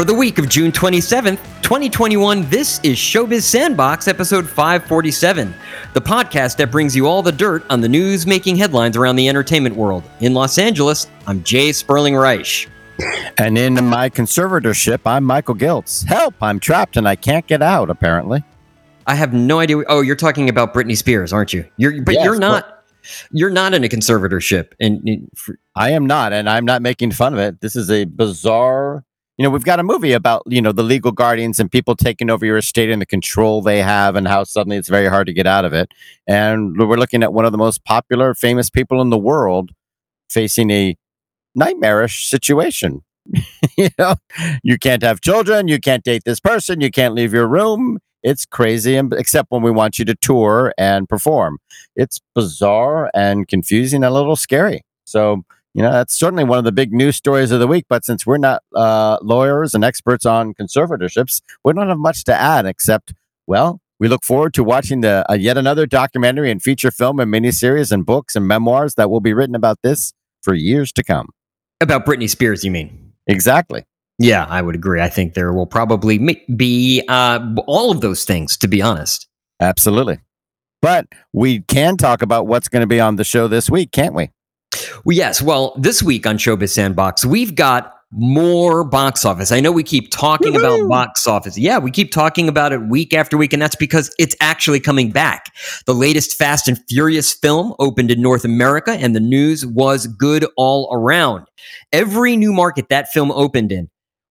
For the week of June 27th, 2021, this is Showbiz Sandbox, episode 547, the podcast that brings you all the dirt on the news making headlines around the entertainment world. In Los Angeles, I'm Jay Sperling Reich. And in my conservatorship, I'm Michael Giltz. Help, I'm trapped and I can't get out, apparently. I have no idea. Oh, you're talking about Britney Spears, aren't you? You're, but Yes, you're not. You're not in a conservatorship, and, and for, I am not, and I'm not making fun of it. This is a bizarre. You know, we've got a movie about, you know, the legal guardians and people taking over your estate and the control they have and how suddenly it's very hard to get out of it. And we're looking at one of the most popular, famous people in the world facing a nightmarish situation. you know, you can't have children, you can't date this person, you can't leave your room. It's crazy, and except when we want you to tour and perform. It's bizarre and confusing and a little scary. So, you know, that's certainly one of the big news stories of the week. But since we're not uh, lawyers and experts on conservatorships, we don't have much to add except, well, we look forward to watching the uh, yet another documentary and feature film and miniseries and books and memoirs that will be written about this for years to come. about Britney Spears, you mean? Exactly. Yeah, I would agree. I think there will probably be uh, all of those things, to be honest. Absolutely. But we can talk about what's going to be on the show this week, can't we? Well, yes. Well, this week on Showbiz Sandbox, we've got more box office. I know we keep talking about box office. Yeah, we keep talking about it week after week, and that's because it's actually coming back. The latest Fast and Furious film opened in North America, and the news was good all around. Every new market that film opened in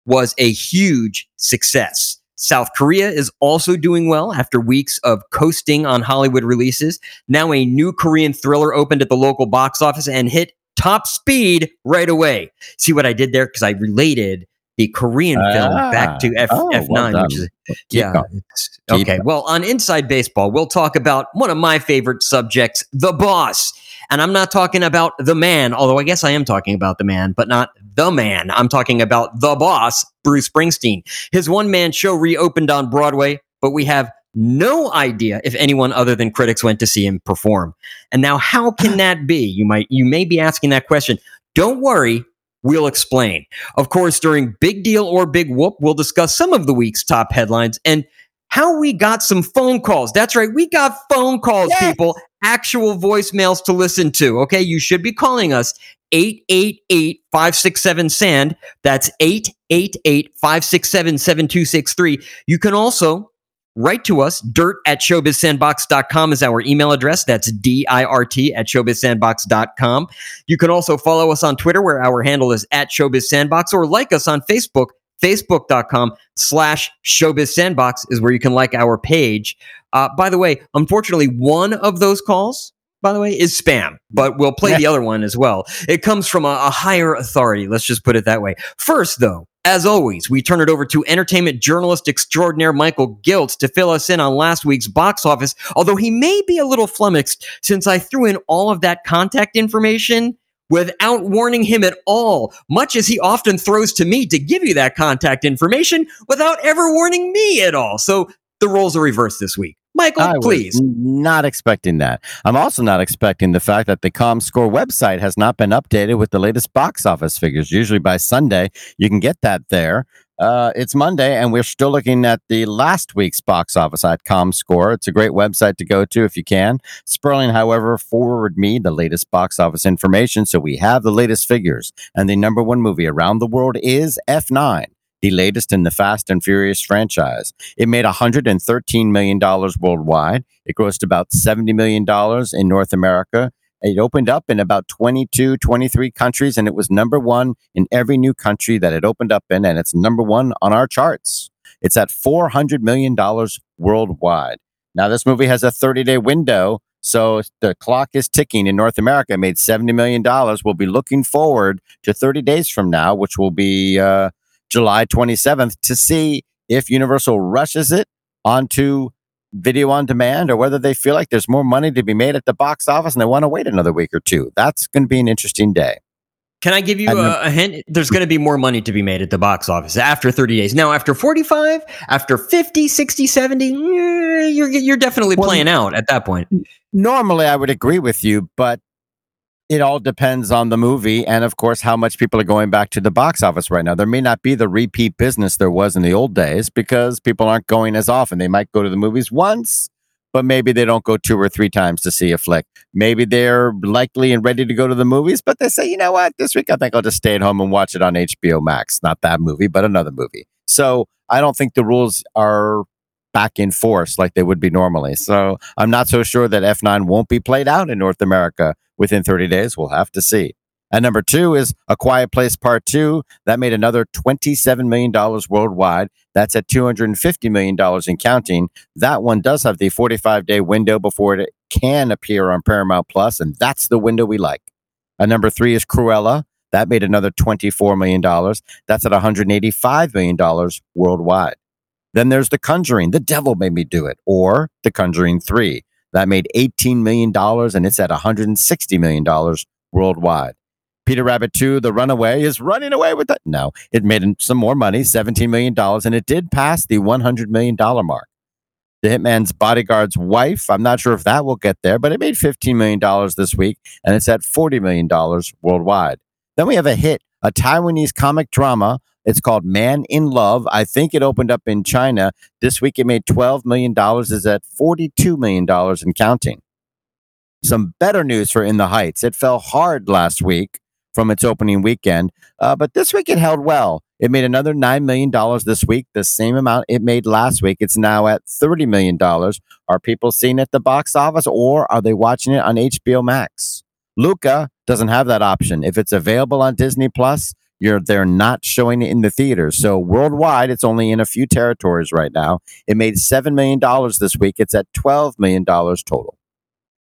was a huge success. South Korea is also doing well after weeks of coasting on Hollywood releases. Now, a new Korean thriller opened at the local box office and hit top speed right away. See what I did there? Because I related the Korean film back to F, Ah, oh, F9, well which is yeah. going. it's- Keep okay. Well, on Inside Baseball, we'll talk about one of my favorite subjects, the boss. And I'm not talking about the man, although I guess I am talking about the man, but not the man. I'm talking about the boss, Bruce Springsteen. His one man show reopened on Broadway, but we have no idea if anyone other than critics went to see him perform. And now, how can that be? You might, you may be asking that question. Don't worry. We'll explain. Of course, during Big Deal or Big Whoop, we'll discuss some of the week's top headlines and how we got some phone calls. That's right. We got phone calls, Yes. people, actual voicemails to listen to. Okay. You should be calling us 888 567 SAND. That's 888 567 7263. You can also write to us. Dirt at showbizsandbox.com is our email address. That's D I R T at showbizsandbox.com. You can also follow us on Twitter, where our handle is at showbizsandbox, or like us on Facebook. Facebook.com slash showbiz sandbox is where you can like our page. Uh, by the way, unfortunately, one of those calls, by the way, is spam, but we'll play the other one as well. It comes from a, a higher authority. Let's just put it that way. First, though, as always, we turn it over to entertainment journalist extraordinaire Michael Giltz to fill us in on last week's box office, although he may be a little flummoxed since I threw in all of that contact information without warning him at all, much as he often throws to me to give you that contact information without ever warning me at all. So the roles are reversed this week. Michael, I please. not expecting that. I'm also not expecting the fact that the ComScore website has not been updated with the latest box office figures. Usually by Sunday, you can get that there. Uh, it's Monday, and we're still looking at the last week's box office at ComScore. It's a great website to go to if you can. Sperling, however, forwarded me the latest box office information, so we have the latest figures. And the number one movie around the world is F9, the latest in the Fast and Furious franchise. It made $113 million worldwide. It grossed about $70 million in North America. It opened up in about 22, 23 countries, and it was number one in every new country that it opened up in, and it's number one on our charts. It's at $400 million worldwide. Now, this movie has a 30 day window, so the clock is ticking in North America. It made $70 million. We'll be looking forward to 30 days from now, which will be uh, July 27th, to see if Universal rushes it onto video on demand or whether they feel like there's more money to be made at the box office and they want to wait another week or two. That's going to be an interesting day. Can I give you a, a hint? There's going to be more money to be made at the box office after 30 days. Now, after 45, after 50, 60, 70, eh, you're, you're definitely Well, playing out at that point. Normally, I would agree with you, but it all depends on the movie and of course how much people are going back to the box office right now. There may not be the repeat business there was in the old days because people aren't going as often. They might go to the movies once but maybe they don't go two or three times to see a flick. Maybe they're likely and ready to go to the movies but they say you know what? This week i think i'll just stay at home and watch it on hbo max. Not that movie but another movie. So i don't think the rules are back in force like they would be normally. So I'm not so sure that F9 won't be played out in North America within 30 days. We'll have to see. And number two is A Quiet Place Part Two. That made another $27 million worldwide. That's at $250 million in counting. That one does have the 45 day window before it can appear on Paramount Plus, and that's the window we like. And number three is Cruella. That made another $24 million. That's at $185 million worldwide. Then there's The Conjuring, The Devil Made Me Do It, or The Conjuring 3. That made $18 million and it's at $160 million worldwide. Peter Rabbit 2, The Runaway, is running away with that. No, it made some more money, $17 million, and it did pass the $100 million mark. The Hitman's Bodyguard's Wife, I'm not sure if that will get there, but it made $15 million this week, and it's at $40 million worldwide. Then we have a hit, a Taiwanese comic drama it's called Man in Love. I think it opened up in China. This week it made $12 million, is at $42 million and counting. Some better news for In the Heights. It fell hard last week from its opening weekend, uh, but this week it held well. It made another $9 million this week, the same amount it made last week. It's now at $30 million. Are people seeing it at the box office or are they watching it on HBO Max? Luca doesn't have that option. If it's available on Disney Plus, you're they're not showing it in the theaters. So worldwide, it's only in a few territories right now. It made seven million dollars this week. It's at twelve million dollars total.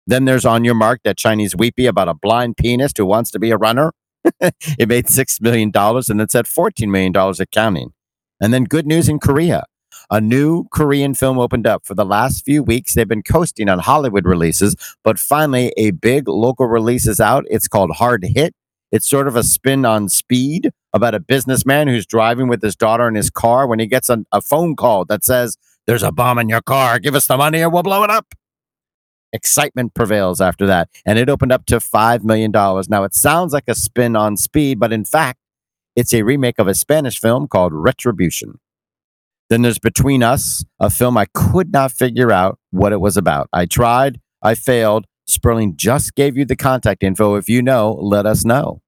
Then there's on your mark that Chinese weepy about a blind pianist who wants to be a runner. it made six million dollars and it's at fourteen million dollars accounting. And then good news in Korea. A new Korean film opened up. For the last few weeks, they've been coasting on Hollywood releases, but finally, a big local release is out. It's called Hard Hit. It's sort of a spin on speed about a businessman who's driving with his daughter in his car when he gets a, a phone call that says, There's a bomb in your car. Give us the money or we'll blow it up. Excitement prevails after that. And it opened up to $5 million. Now, it sounds like a spin on speed, but in fact, it's a remake of a Spanish film called Retribution. Then there's Between Us, a film I could not figure out what it was about. I tried, I failed, Sperling just gave you the contact info. If you know, let us know.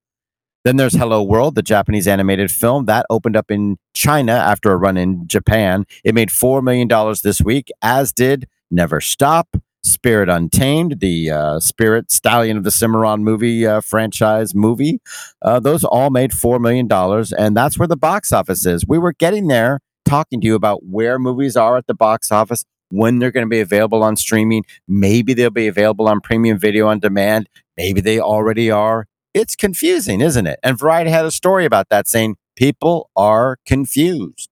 Then there's Hello World, the Japanese animated film that opened up in China after a run in Japan. It made $4 million this week, as did Never Stop, Spirit Untamed, the uh, Spirit Stallion of the Cimarron movie uh, franchise movie. Uh, those all made $4 million, and that's where the box office is. We were getting there talking to you about where movies are at the box office, when they're going to be available on streaming. Maybe they'll be available on premium video on demand. Maybe they already are. It's confusing, isn't it? And Variety had a story about that saying people are confused.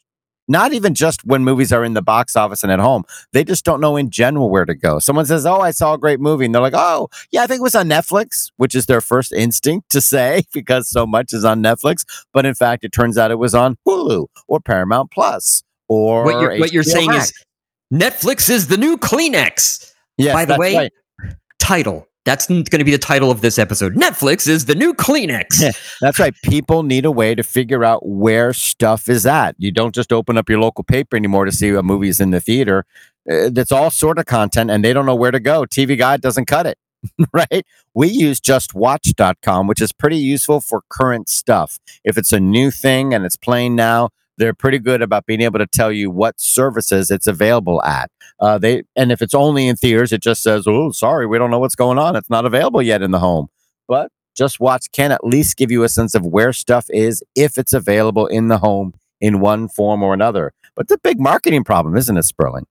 Not even just when movies are in the box office and at home. They just don't know in general where to go. Someone says, Oh, I saw a great movie. And they're like, Oh, yeah, I think it was on Netflix, which is their first instinct to say because so much is on Netflix. But in fact, it turns out it was on Hulu or Paramount Plus or what you're, what you're saying Max. is Netflix is the new Kleenex. Yes, By the way, right. title. That's going to be the title of this episode. Netflix is the new Kleenex. that's right. People need a way to figure out where stuff is at. You don't just open up your local paper anymore to see a movie's in the theater. Uh, that's all sort of content, and they don't know where to go. TV Guide doesn't cut it. right? We use justwatch.com, which is pretty useful for current stuff. If it's a new thing and it's playing now, they're pretty good about being able to tell you what services it's available at. Uh, they and if it's only in theaters, it just says, "Oh, sorry, we don't know what's going on. It's not available yet in the home." But just watch can at least give you a sense of where stuff is if it's available in the home in one form or another. But it's a big marketing problem, isn't it, Sperling?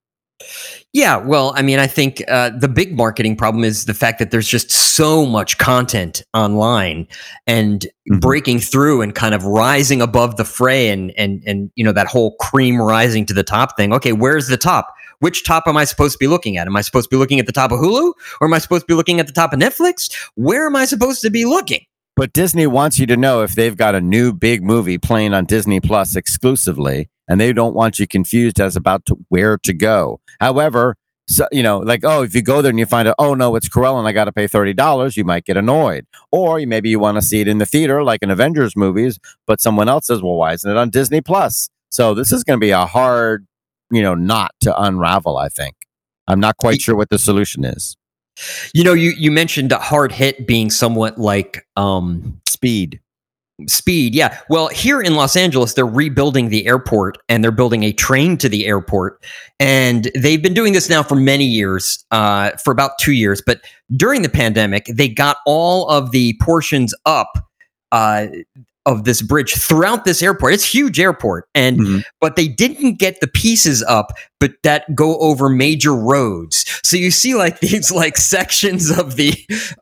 Yeah, well, I mean, I think uh, the big marketing problem is the fact that there's just so much content online, and mm-hmm. breaking through and kind of rising above the fray, and and and you know that whole cream rising to the top thing. Okay, where's the top? Which top am I supposed to be looking at? Am I supposed to be looking at the top of Hulu, or am I supposed to be looking at the top of Netflix? Where am I supposed to be looking? But Disney wants you to know if they've got a new big movie playing on Disney Plus exclusively, and they don't want you confused as about to where to go. However, so you know, like oh, if you go there and you find out, oh no, it's Cruella and I got to pay thirty dollars, you might get annoyed. Or maybe you want to see it in the theater, like in Avengers movies, but someone else says, well, why isn't it on Disney Plus? So this is going to be a hard, you know, knot to unravel. I think. I'm not quite sure what the solution is. You know, you you mentioned a hard hit being somewhat like um, Speed. speed. Yeah. Well, here in Los Angeles, they're rebuilding the airport and they're building a train to the airport. And they've been doing this now for many years, uh, for about two years. But during the pandemic, they got all of the portions up. Uh, of this bridge throughout this airport. It's a huge airport, and Mhm. but they didn't get the pieces up, but that go over major roads. So you see like these like sections of the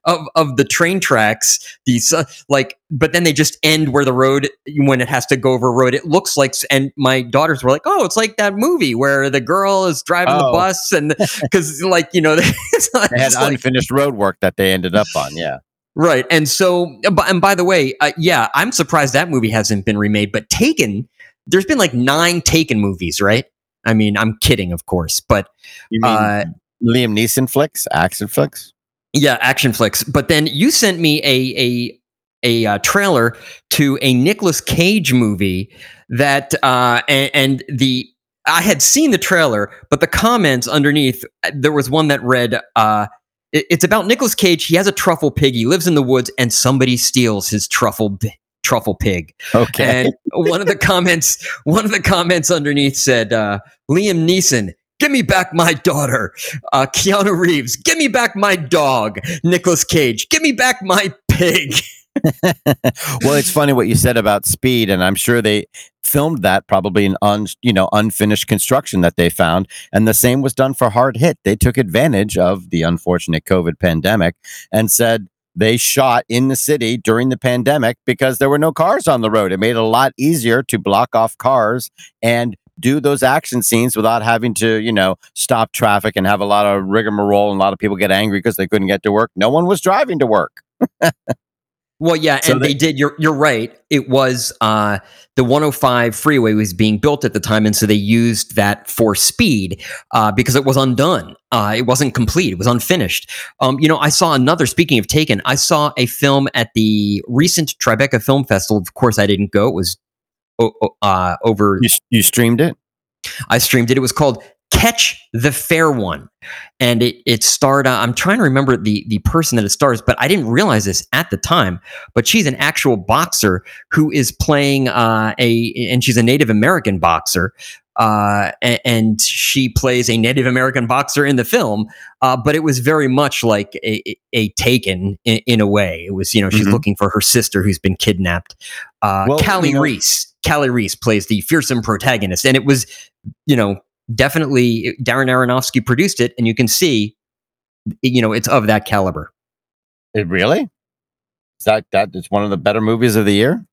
of of the train tracks. These uh, like, but then they just end where the road when it has to go over a road. It looks like, and my daughters were like, "Oh, it's like that movie where the girl is driving the Oh. bus," and because like you know, it's like- They had it's like- unfinished road work that they ended up on. Yeah. Right. And so, and by- the way, uh, yeah, I'm surprised that movie hasn't been remade, but Taken, there's been like nine Taken movies, right? I mean, I'm kidding, of course, but You mean uh, Liam Neeson flicks, action flicks? yeah, action flicks. But then you sent me a, a, a uh, trailer to a Nicolas Cage movie that, uh, and, and the, I had seen the trailer, but the comments underneath, uh, there was one that read, uh, it's about Nicolas Cage. He has a truffle pig. He lives in the woods, and somebody steals his truffle truffle pig. Okay. And one of the comments, one of the comments underneath said, uh, "Liam Neeson, give me back my daughter." Uh, Keanu Reeves, give me back my dog. Nicolas Cage, give me back my pig. well, it's funny what you said about speed, and I'm sure they filmed that probably in un, you know unfinished construction that they found, and the same was done for Hard Hit. They took advantage of the unfortunate COVID pandemic and said they shot in the city during the pandemic because there were no cars on the road. It made it a lot easier to block off cars and do those action scenes without having to, you know, stop traffic and have a lot of rigmarole and a lot of people get angry because they couldn't get to work. No one was driving to work. Well, yeah, So and they- they, did. You're you're right. It was uh, the 105 freeway was being built at the time, and so they used that for speed uh, because it was undone. Uh, it wasn't complete. It was unfinished. Um, you know, I saw another. Speaking of Taken, I saw a film at the recent Tribeca Film Festival. Of course, I didn't go. It was uh, over You, you streamed it? I streamed it. It was called Catch the Fair One, and it it starred. Uh, I'm trying to remember the the person that it stars, but I didn't realize this at the time. But she's an actual boxer who is playing uh, a, and she's a Native American boxer. Uh, and, she plays a Native American boxer in the film, uh, but it was very much like a, a- Taken in, in a way. It was, you know, she's Mhm. looking for her sister who's been kidnapped. Uh, Well, Kali you know- Reis, Kali Reis plays the fearsome protagonist, and it was, you know, definitely Darren Aronofsky produced it, and you can see, you know, it's of that caliber. It really? Is that that is one of the better movies of the year?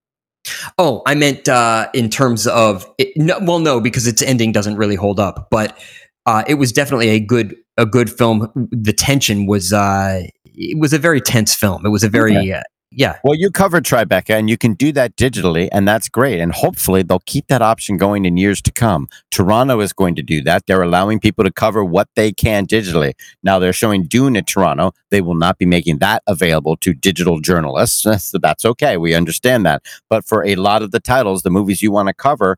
Oh, I meant uh, in terms of it, no, well, no, because its ending doesn't really hold up, but uh, it was definitely a good a good film. The tension was uh, it was a very tense film. It was a very uh, yeah. Well, you covered Tribeca, and you can do that digitally, and that's great. And hopefully, they'll keep that option going in years to come. Toronto is going to do that. They're allowing people to cover what they can digitally. Now, they're showing Dune at Toronto. They will not be making that available to digital journalists. That's, that's okay. We understand that. But for a lot of the titles, the movies you want to cover,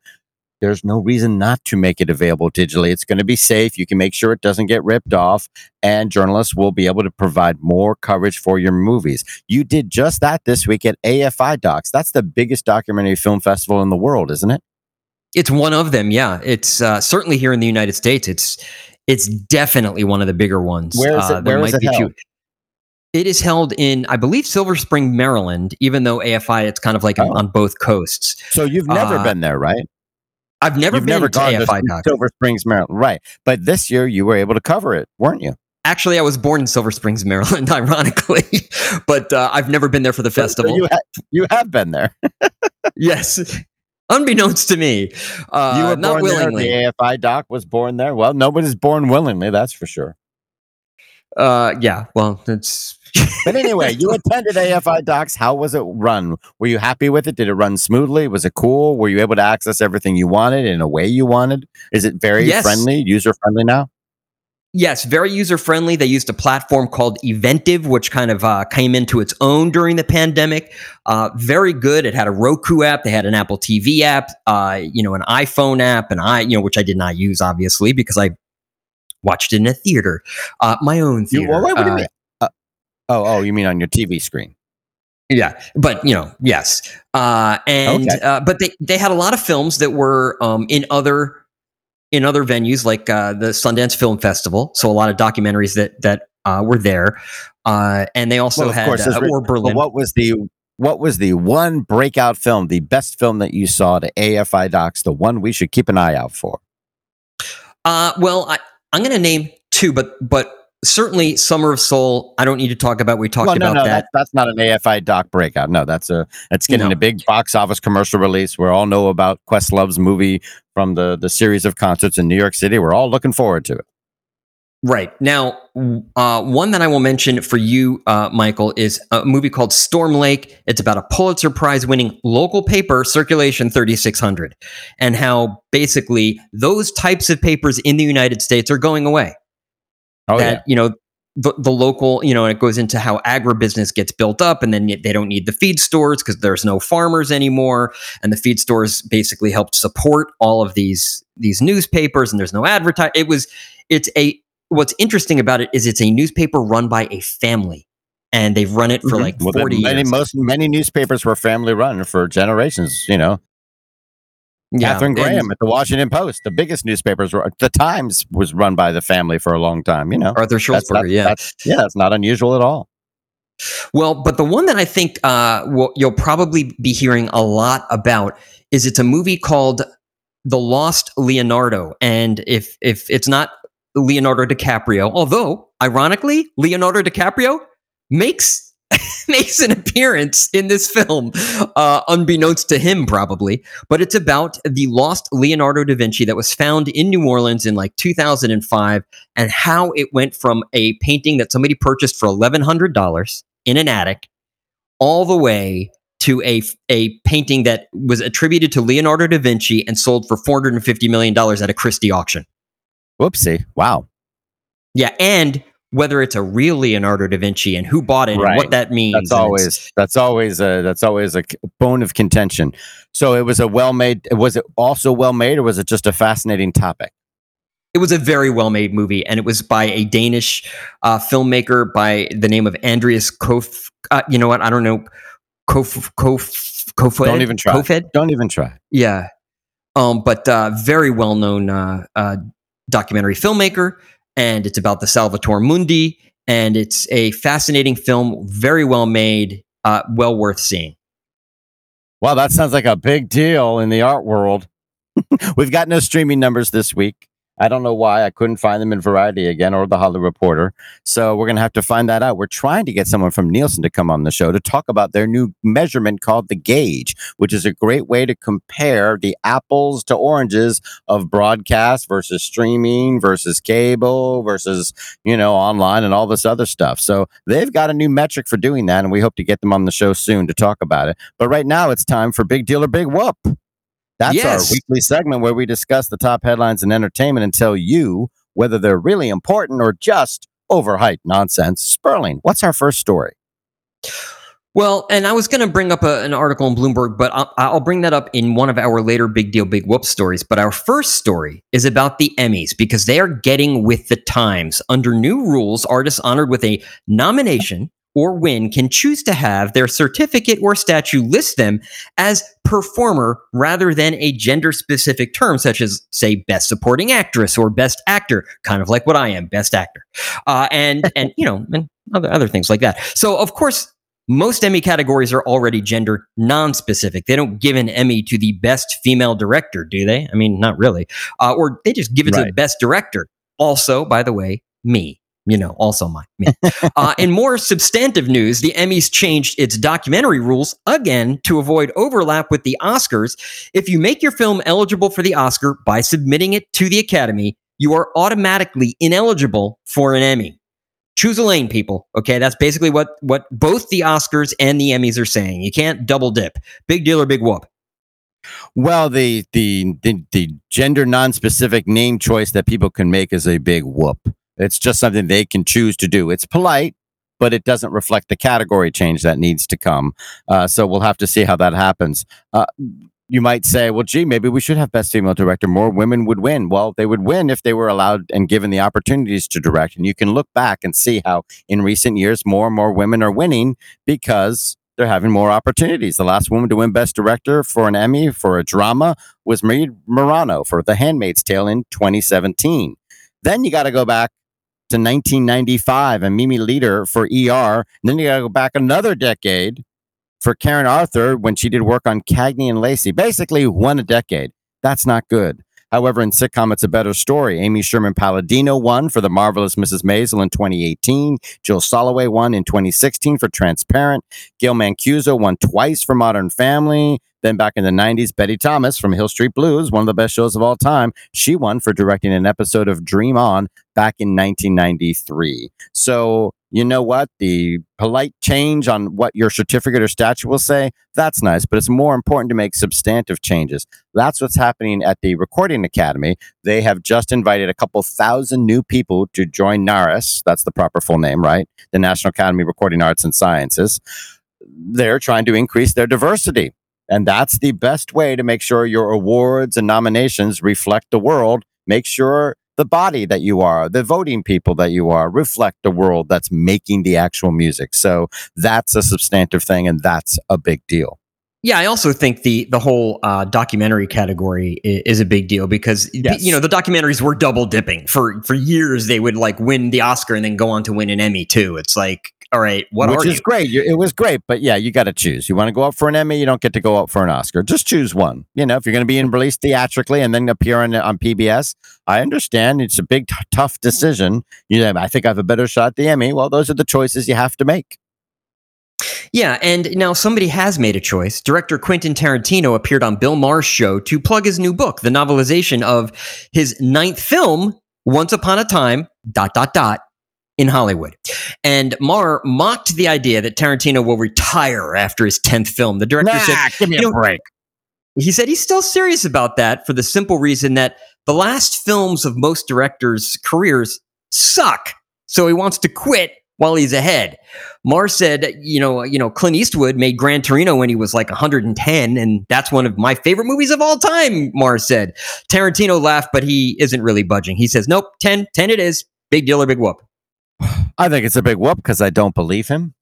there's no reason not to make it available digitally. It's going to be safe. You can make sure it doesn't get ripped off, and journalists will be able to provide more coverage for your movies. You did just that this week at AFI Docs. That's the biggest documentary film festival in the world, isn't it? It's one of them. Yeah, it's uh, certainly here in the United States. It's it's definitely one of the bigger ones. Where is it- Uh, where is it be a few- held? It is held in, I believe, Silver Spring, Maryland. Even though AFI, it's kind of like on- Oh. on both coasts. So you've never Uh, been there, right? I've never You've been never to gone AFI to Doc. Silver Springs, Maryland, right? But this year you were able to cover it, weren't you? Actually, I was born in Silver Springs, Maryland, ironically, but uh, I've never been there for the So- so festival. you, ha- you have been there. yes, unbeknownst to me, uh, you were not born there. willingly. The AFI doc was born there. Well, nobody's born willingly, that's for sure. Uh, yeah, well, it's But anyway, you attended AFI Docs. How was it run? Were you happy with it? Did it run smoothly? Was it cool? Were you able to access everything you wanted in a way you wanted? Is it very Yes. friendly, user friendly now? Yes, very user friendly. They used a platform called Eventive, which kind of uh, came into its own during the pandemic. Uh, very good. It had a Roku app. They had an Apple TV app. Uh, you know, an iPhone app, and I, you know, which I did not use obviously because I watched it in a theater, uh, my own theater. You, what, what do you Uh? Uh, oh, oh, you mean on your TV screen? Yeah, but you know, yes, uh, and Okay. uh, but they they had a lot of films that were um, in other in other venues like uh, the Sundance Film Festival. So a lot of documentaries that that uh, were there, uh, and they also Well, of had course, uh, or Berlin. what was the what was the one breakout film, the best film that you saw to AFI Docs, the one we should keep an eye out for? Uh, well, I, I'm going to name two, but but certainly Summer of Soul. I don't need to talk about. We talked well, no, about no, that. that's, that's not an AFI Doc breakout. No, that's a that's getting No. a big box office commercial release. We all know about Questlove's movie from the the series of concerts in New York City. We're all looking forward to it. Right. Now, uh, one that I will mention for you, uh, Michael, is a movie called Storm Lake. It's about a Pulitzer Prize winning local paper, Circulation 3600, and how basically those types of papers in the United States are going away. Oh that, you know, the, the local, you know, and it goes into how agribusiness gets built up, and then they don't need the feed stores because there's no farmers anymore, and the feed stores basically helped support all of these these newspapers, and there's no advertise. It was, it's a what's interesting about it is it's a newspaper run by a family, and they've run it for Mhm. like Well, forty many, years. Most many newspapers were family run for generations. You know, yeah, Katharine and- Graham at the Washington Post, the biggest newspapers were. The Times was run by the family for a long time. You know, Arthur That's- Sulzberger. yeah, that's- yeah, that's not unusual at all. Well, but the one that I think uh, will, you'll probably be hearing a lot about is it's a movie called The Lost Leonardo, and if if it's not Leonardo DiCaprio, although ironically Leonardo DiCaprio makes makes an appearance in this film, uh, unbeknownst to him probably. But it's about the lost Leonardo da Vinci that was found in New Orleans in like 2005, and how it went from a painting that somebody purchased for $1,100 in an attic all the way to a, a painting that was attributed to Leonardo da Vinci and sold for $450 million at a Christie auction. Whoopsie! Wow. Yeah, and whether it's a real Leonardo da Vinci and who bought it and what that means. That's always that's always a that's always a bone of contention. So it was a well made. Was it also well made, or was it just a fascinating topic? it was a very well made movie, and it was by a Danish uh, filmmaker by the name of Andreas Kof. Uh, you know what? I don't know. Kof Kof Kofed. Don't even try. Kofed? Don't even try. Yeah. Um, but uh, very well known uh, uh, documentary filmmaker, and it's about the Salvator Mundi, and it's a fascinating film, very well made, uh, well worth seeing. Wow, that sounds like a big deal in the art world. We've got no streaming numbers this week. I don't know why I couldn't find them in Variety again or the Hollywood Reporter. So we're going to have to find that out. We're trying to get someone from Nielsen to come on the show to talk about their new measurement called the gauge, which is a great way to compare the apples to oranges of broadcast versus streaming versus cable versus, you know, online and all this other stuff. So they've got a new metric for doing that. And we hope to get them on the show soon to talk about it. But right now it's time for Big Deal or Big Whoop. That's Yes. our weekly segment where we discuss the top headlines in entertainment and tell you whether they're really important or just overhyped nonsense. Sperling, what's our first story? Well, and I was going to bring up a, an article in Bloomberg, but I'll, I'll bring that up in one of our later Big Deal, Big Whoop stories. But our first story is about the Emmys because they are getting with the times. Under new rules, artists honored with a nomination or win can choose to have their certificate or statue list them as performer rather than a gender specific term, such as, say, best supporting actress or best actor, kind of like what I am, best actor. Uh, and, and, you know, and other, other things like that. So, of course, most Emmy categories are already gender non-specific. They don't give an Emmy to the best female director, do they? I mean, not really. Uh, or they just give it to the best director. Also, by the way, me. You know, also my me. uh, in more substantive news, the Emmys changed its documentary rules again to avoid overlap with the Oscars. If you make your film eligible for the Oscar by submitting it to the Academy, you are automatically ineligible for an Emmy choose a lane people okay that's basically what what both the oscars and the emmys are saying you can't double dip big deal or big whoop Well, the the the, the gender non-specific name choice that people can make is a big whoop. It's just something they can choose to do. It's polite, but it doesn't reflect the category change that needs to come. Uh, so we'll have to see how that happens. Uh, you might say, well, gee, maybe we should have best female director. More women would win. Well, they would win if they were allowed and given the opportunities to direct. And you can look back and see how in recent years, more and more women are winning because they're having more opportunities. The last woman to win Best Director for an Emmy for a drama was Marie Morano for The Handmaid's Tale in 2017. Then you got to go back to 1995 and Mimi Leder for ER. And then you got to go back another decade for Karen Arthur when she did work on Cagney and Lacey. Basically, one a decade. That's not good. However, in sitcom, it's a better story. Amy Sherman Palladino won for The Marvelous Mrs. Maisel in 2018. Jill Soloway won in 2016 for Transparent. Gail Mancuso won twice for Modern Family. Then back in the 90s, Betty Thomas from Hill Street Blues, one of the best shows of all time, she won for directing an episode of Dream On back in 1993. So you know what? The polite change on what your certificate or statute will say, that's nice, but it's more important to make substantive changes. That's what's happening at the Recording Academy. They have just invited a couple thousand new people to join NARAS. That's the proper full name, right? The National Academy of Recording Arts and Sciences. They're trying to increase their diversity. And that's the best way to make sure your awards and nominations reflect the world. Make sure the body that you are, the voting people that you are, reflect the world that's making the actual music. So that's a substantive thing, and that's a big deal. Yeah, I also think the the whole uh, documentary category is, is, a big deal because yes. you know the documentaries were double dipping for for years. They would like win the Oscar and then go on to win an Emmy too. It's like all right, what Which is you? great. It was great, but yeah, you got to choose. You want to go up for an Emmy, you don't get to go up for an Oscar. Just choose one. You know, if you're going to be in released theatrically and then appear on on PBS, I understand it's a big, t- tough decision. You know, I think I have a better shot at the Emmy. Well, those are the choices you have to make. Yeah, and now somebody has made a choice. Director Quentin Tarantino appeared on Bill Maher's show to plug his new book, the novelization of his ninth film, Once Upon a Time, dot, dot, dot, in Hollywood. And Maher mocked the idea that Tarantino will retire after his 10th film. The director nah, said, give me a break. He said he's still serious about that for the simple reason that the last films of most directors' careers suck. So he wants to quit while he's ahead. Maher said, you know, you know, Clint Eastwood made Gran Torino when he was like 110, and that's one of my favorite movies of all time, Maher said. Tarantino laughed, but he isn't really budging. He says, Nope, 10, 10 it is. Big deal or big whoop. I think it's a big whoop because I don't believe him.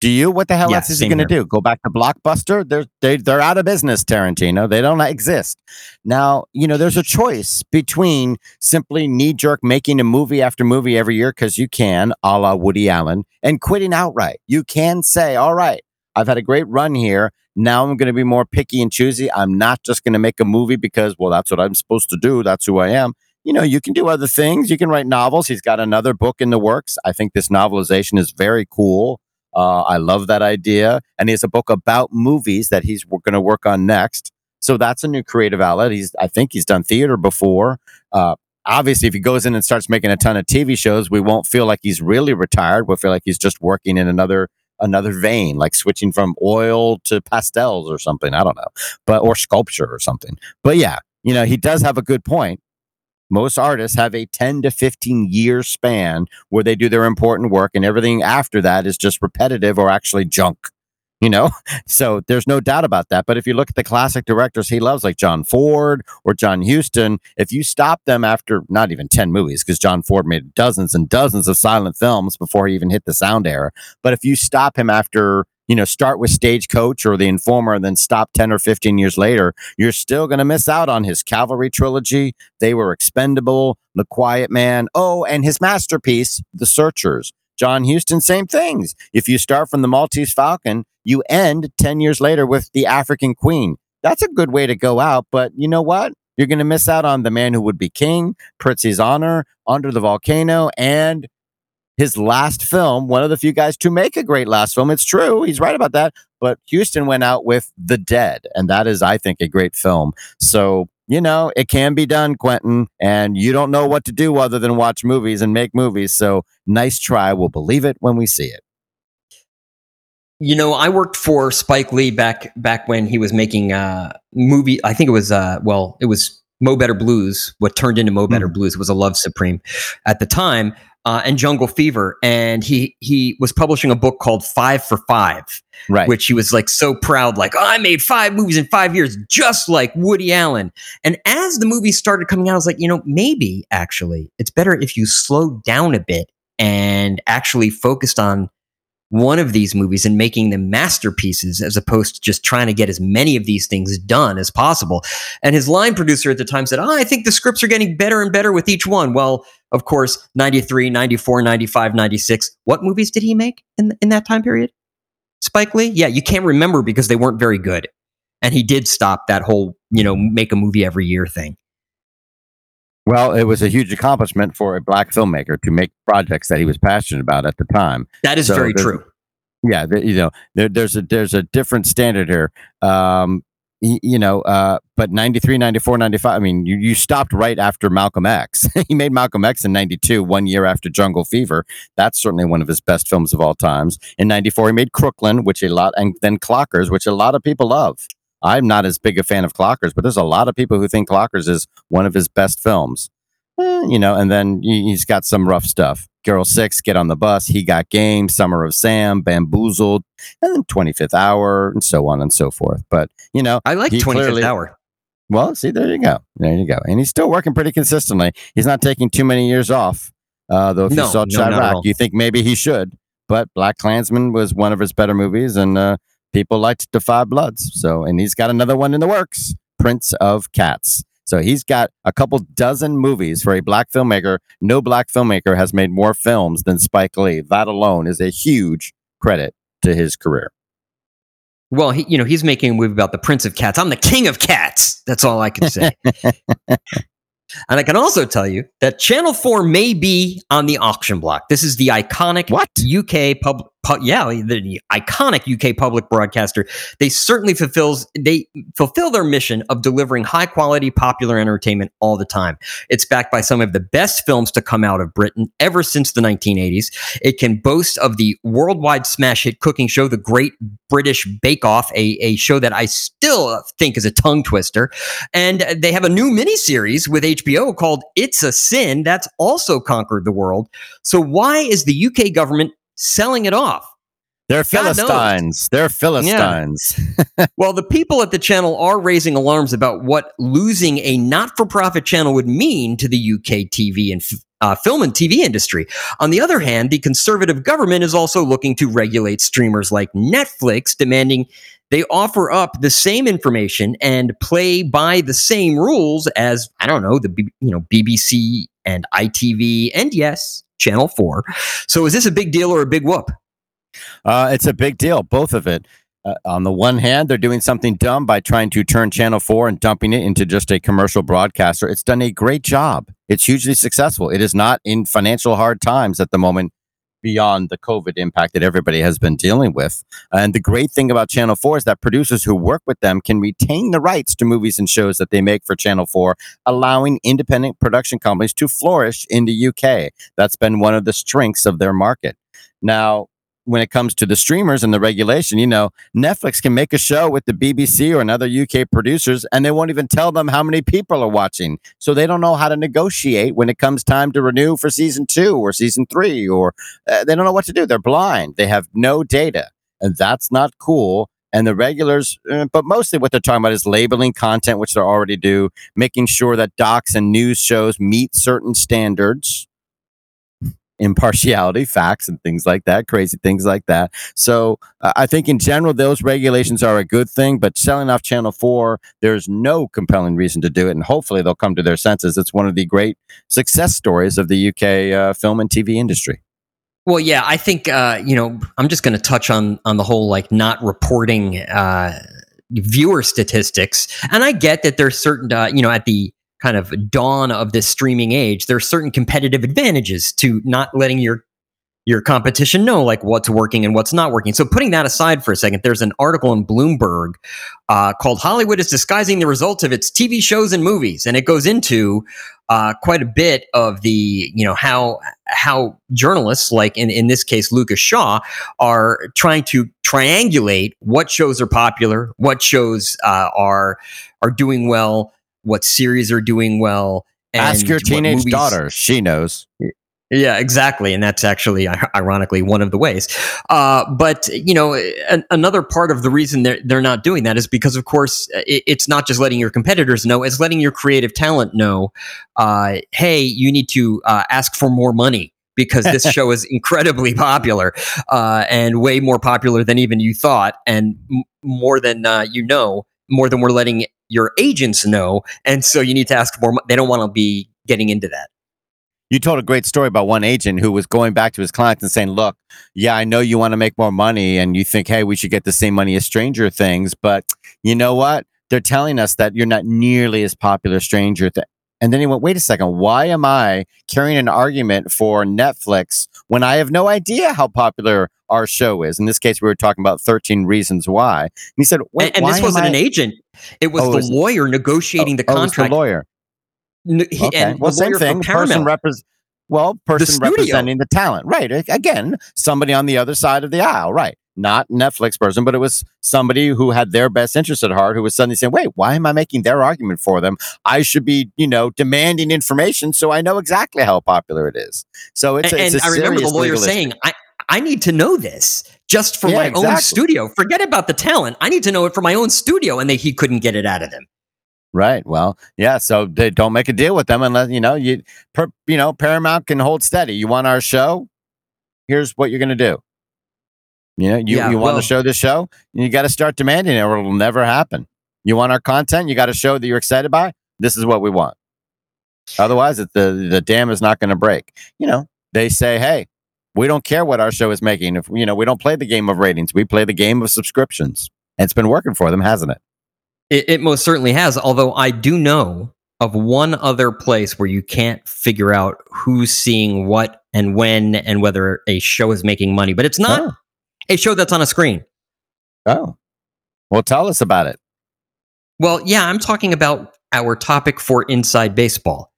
Do you? What the hell yeah, else is he going to do? Go back to Blockbuster? They're they, they're out of business, Tarantino. They don't exist now. You know, there's a choice between simply knee jerk making a movie after movie every year because you can, a la Woody Allen, and quitting outright. You can say, "All right, I've had a great run here. Now I'm going to be more picky and choosy. I'm not just going to make a movie because, well, that's what I'm supposed to do. That's who I am." You know, you can do other things. You can write novels. He's got another book in the works. I think this novelization is very cool. Uh, I love that idea. And he has a book about movies that he's going to work on next. So that's a new creative outlet. He's, I think he's done theater before. Uh, obviously, if he goes in and starts making a ton of TV shows, we won't feel like he's really retired. We'll feel like he's just working in another another vein, like switching from oil to pastels or something. I don't know, but or sculpture or something. But yeah, you know, he does have a good point most artists have a 10 to 15 year span where they do their important work and everything after that is just repetitive or actually junk you know? So there's no doubt about that. But if you look at the classic directors he loves like john ford or john huston. If you stop them after not even 10 movies because john ford made dozens and dozens of silent films before he even hit the sound era but if you stop him after you know, start with Stagecoach or The Informer and then stop 10 or 15 years later, you're still going to miss out on his Cavalry trilogy. They were expendable, The Quiet Man. Oh, and his masterpiece, The Searchers. John Huston, same things. If you start from The Maltese Falcon, you end 10 years later with The African Queen. That's a good way to go out, but you know what? You're going to miss out on The Man Who Would Be King, Prizzi's Honor, Under the Volcano, and his last film, one of the few guys to make a great last film. It's true. He's right about that. But Huston went out with The Dead. And that is, I think, a great film. So, you know, it can be done, Quentin. And you don't know what to do other than watch movies and make movies. So nice try. We'll believe it when we see it. You know, I worked for Spike Lee back back when he was making uh movie. I think it was uh well, it was Mo Better Blues, what turned into Mo Better Mhm. Blues was a Love Supreme at the time, uh, and Jungle Fever. And he he was publishing a book called Five for Five, Right. which he was like so proud, like, oh, I made five movies in five years, just like Woody Allen. And as the movies started coming out, I was like, you know, maybe actually it's better if you slow down a bit and actually focused on one of these movies and making them masterpieces as opposed to just trying to get as many of these things done as possible. And his line producer at the time said, oh, I think the scripts are getting better and better with each one. Well, of course, 93, 94, 95, 96. What movies did he make in, in that time period? Spike Lee? Yeah, you can't remember because they weren't very good. And he did stop that whole, you know, make a movie every year thing. Well, it was a huge accomplishment for a black filmmaker to make projects that he was passionate about at the time. That is So very true. Yeah, there, you know, there, there's a there's a different standard here. Um, y- you know, uh, but 93, 94, 95, I mean, you, you stopped right after Malcolm X. he made Malcolm X in 92, one year after Jungle Fever. That's certainly one of his best films of all times. In 94, he made Crooklyn, which a lot, and then Clockers, which a lot of people love. I'm not as big a fan of Clockers, but there's a lot of people who think Clockers is one of his best films. Eh, you know, and then he- he's got some rough stuff. Girl Six, Get on the Bus, He Got Game, Summer of Sam, Bamboozled, and then 25th Hour, and so on and so forth. But, you know, I like 25th clearly- Hour. well, see, there you go. There you go. And he's still working pretty consistently. He's not taking too many years off. Uh, though if No, you saw no, not at Chi-Raq, all. you think maybe he should. But Black Klansman was one of his better movies, and uh, people liked Da 5 Bloods. So, and he's got another one in the works, Prince of Cats. So he's got a couple dozen movies for a black filmmaker. No black filmmaker has made more films than Spike Lee. That alone is a huge credit to his career. Well, he, you know, he's making a movie about the Prince of Cats. I'm the King of Cats. That's all I can say. and I can also tell you that Channel 4 may be on the auction block. This is the iconic What? UK pub, pu- yeah, the, iconic UK public broadcaster. They certainly fulfills they fulfill their mission of delivering high quality popular entertainment all the time. It's backed by some of the best films to come out of Britain ever since the 1980s. It can boast of the worldwide smash hit cooking show, The Great British Bake Off, a, a show that I still think is a tongue twister. And they have a new miniseries with HBO called It's a Sin that's also conquered the world. So why is the UK government selling it off? They're God knows. Philistines. They're Philistines. Well, the people at the channel are raising alarms about what losing a not for profit channel would mean to the UK TV and uh, film and TV industry. On the other hand, the conservative government is also looking to regulate streamers like Netflix, demanding they offer up the same information and play by the same rules as I don't know the B- you know BBC and ITV and yes, Channel 4. So is this a big deal or a big whoop? Uh, it's a big deal, both of it. Uh, on the one hand, they're doing something dumb by trying to turn Channel 4 and dumping it into just a commercial broadcaster. It's done a great job. It's hugely successful. It is not in financial hard times at the moment beyond the COVID impact that everybody has been dealing with. And the great thing about Channel 4 is that producers who work with them can retain the rights to movies and shows that they make for Channel 4, allowing independent production companies to flourish in the UK. That's been one of the strengths of their market. Now, when it comes to the streamers and the regulation, you know, Netflix can make a show with the BBC or another UK producers and they won't even tell them how many people are watching. So they don't know how to negotiate when it comes time to renew for season two or season three, or uh, they don't know what to do. They're blind. They have no data. And that's not cool. And the regulars, uh, but mostly what they're talking about is labeling content, which they already do, making sure that docs and news shows meet certain standards impartiality, facts, and things like that, crazy things like that. So uh, I think in general, those regulations are a good thing, but selling off Channel 4, there's no compelling reason to do it. And hopefully they'll come to their senses. It's one of the great success stories of the UK uh, film and TV industry. Well, yeah, I think uh, you know I'm just going to touch on on the whole like not reporting uh, viewer statistics, and I get that there's certain uh, you know at the kind of dawn of this streaming age, there are certain competitive advantages to not letting your your competition know like what's working and what's not working. So putting that aside for a second, there's an article in Bloomberg uh, called "Hollywood is disguising the results of its TV shows and movies," and it goes into uh, quite a bit of the you know how how journalists like in in this case Lucas Shaw are trying to triangulate what shows are popular, what shows uh, are are doing well. What series are doing well. Ask your teenage movies- daughter; she knows. Yeah, exactly, and that's actually ironically one of the ways. Uh, but you know, an, another part of the reason they're they're not doing that is because, of course, it, it's not just letting your competitors know; it's letting your creative talent know. Uh, hey, you need to uh, ask for more money because this show is incredibly popular uh, and way more popular than even you thought, and m- more than uh, you know, more than we're letting your agents know. And so you need to ask for more. They don't want to be getting into that. You told a great story about one agent who was going back to his clients and saying, "Look, yeah, I know you want to make more money, and you think, hey, we should get the same money as Stranger Things, but you know what? They're telling us that you're not nearly as popular Stranger Things." And then he went, "Wait a second, why am I carrying an argument for Netflix when I have no idea how popular our show is?" In this case, we were talking about 13 Reasons Why. And he said, "Wait, and, and this wasn't I- an agent; it was Oh, the was- lawyer negotiating oh, the contract. Oh, it was contract. lawyer. N- he- Okay. And well, the same thing. Person repres well, person studio. representing the talent. Right. Again, somebody on the other side of the aisle. Right. Not Netflix person, but it was somebody who had their best interest at heart who was suddenly saying, wait, why am I making their argument for them? I should be, you know, demanding information so I know exactly how popular it is. So it's, and a, it's and I remember the lawyer saying, "I I need to know this just for Yeah, my own studio. Forget about the talent. I need to know it for my own studio." And they, he couldn't get it out of them. Right. Well, yeah. So they don't make a deal with them unless you know you, per, you know, Paramount can hold steady. You want our show? Here's what you're going to do. You know, you, Yeah, you want well- to show this show? You got to start demanding it, or it'll never happen. You want our content? You got to show that you're excited by. This is what we want. Otherwise, it, the the dam is not going to break. You know, they say, hey, we don't care what our show is making. If you know, we don't play the game of ratings. We play the game of subscriptions. And it's been working for them, hasn't it? It, it most certainly has. Although I do know of one other place where you can't figure out who's seeing what and when and whether a show is making money, but it's not Oh. A show that's on a screen. Oh. Well, tell us about it. Well, yeah, I'm talking about our topic for Inside Baseball.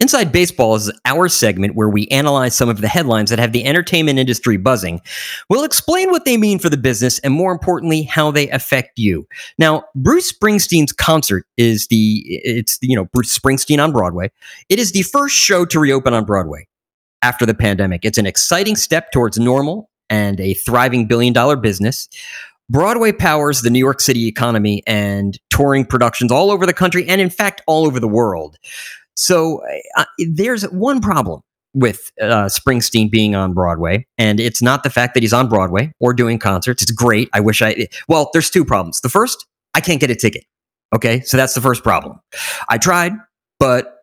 Inside Baseball is our segment where we analyze some of the headlines that have the entertainment industry buzzing. We'll explain what they mean for the business and more importantly how they affect you. Now, Bruce Springsteen's concert is the it's you know Bruce Springsteen on Broadway. It is the first show to reopen on Broadway after the pandemic. It's an exciting step towards normal and a thriving billion dollar business. Broadway powers the New York City economy and touring productions all over the country and, in fact, all over the world. So uh, there's one problem with uh, Springsteen being on Broadway, and it's not the fact that he's on Broadway or doing concerts. It's great. I wish I, well, there's two problems. The first, I can't get a ticket. Okay. So that's the first problem. I tried, but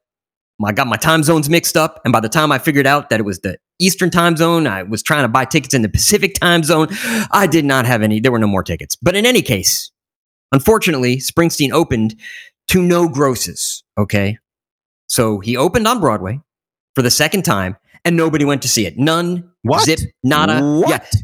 I got my time zones mixed up. And by the time I figured out that it was the Eastern time zone, I was trying to buy tickets in the Pacific time zone. I did not have any, there were no more tickets. But in any case, unfortunately, Springsteen opened to no grosses. Okay. So he opened on Broadway for the second time and nobody went to see it. None, What? zip, nada. What? Yeah.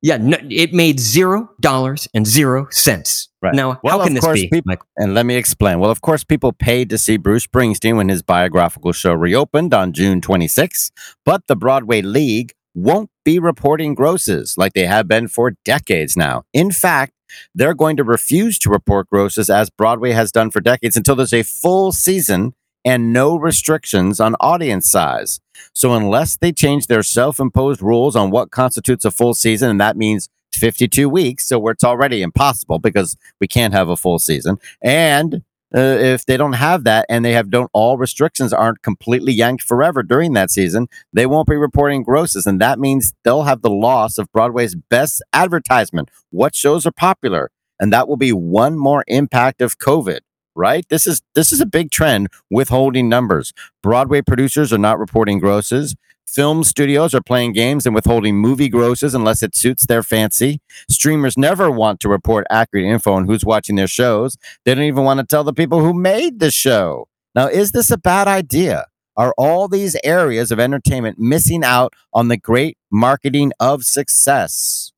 Yeah, no, it made zero dollars and zero cents. Right. Now, Well, how can this be? peop- Michael? And let me explain. Well, of course, people paid to see Bruce Springsteen when his biographical show reopened on June 26, but the Broadway League won't be reporting grosses like they have been for decades now. In fact, they're going to refuse to report grosses as Broadway has done for decades until there's a full season and no restrictions on audience size. So, unless they change their self imposed rules on what constitutes a full season, and that means 52 weeks, so where it's already impossible because we can't have a full season. And uh, if they don't have that and they have don't all restrictions aren't completely yanked forever during that season, they won't be reporting grosses. And that means they'll have the loss of Broadway's best advertisement. What shows are popular? And that will be one more impact of COVID. Right? This is this is a big trend withholding numbers. Broadway producers are not reporting grosses. Film studios are playing games and withholding movie grosses unless it suits their fancy. Streamers never want to report accurate info on who's watching their shows. They don't even want to tell the people who made the show. Now, is this a bad idea? Are all these areas of entertainment missing out on the great marketing of success?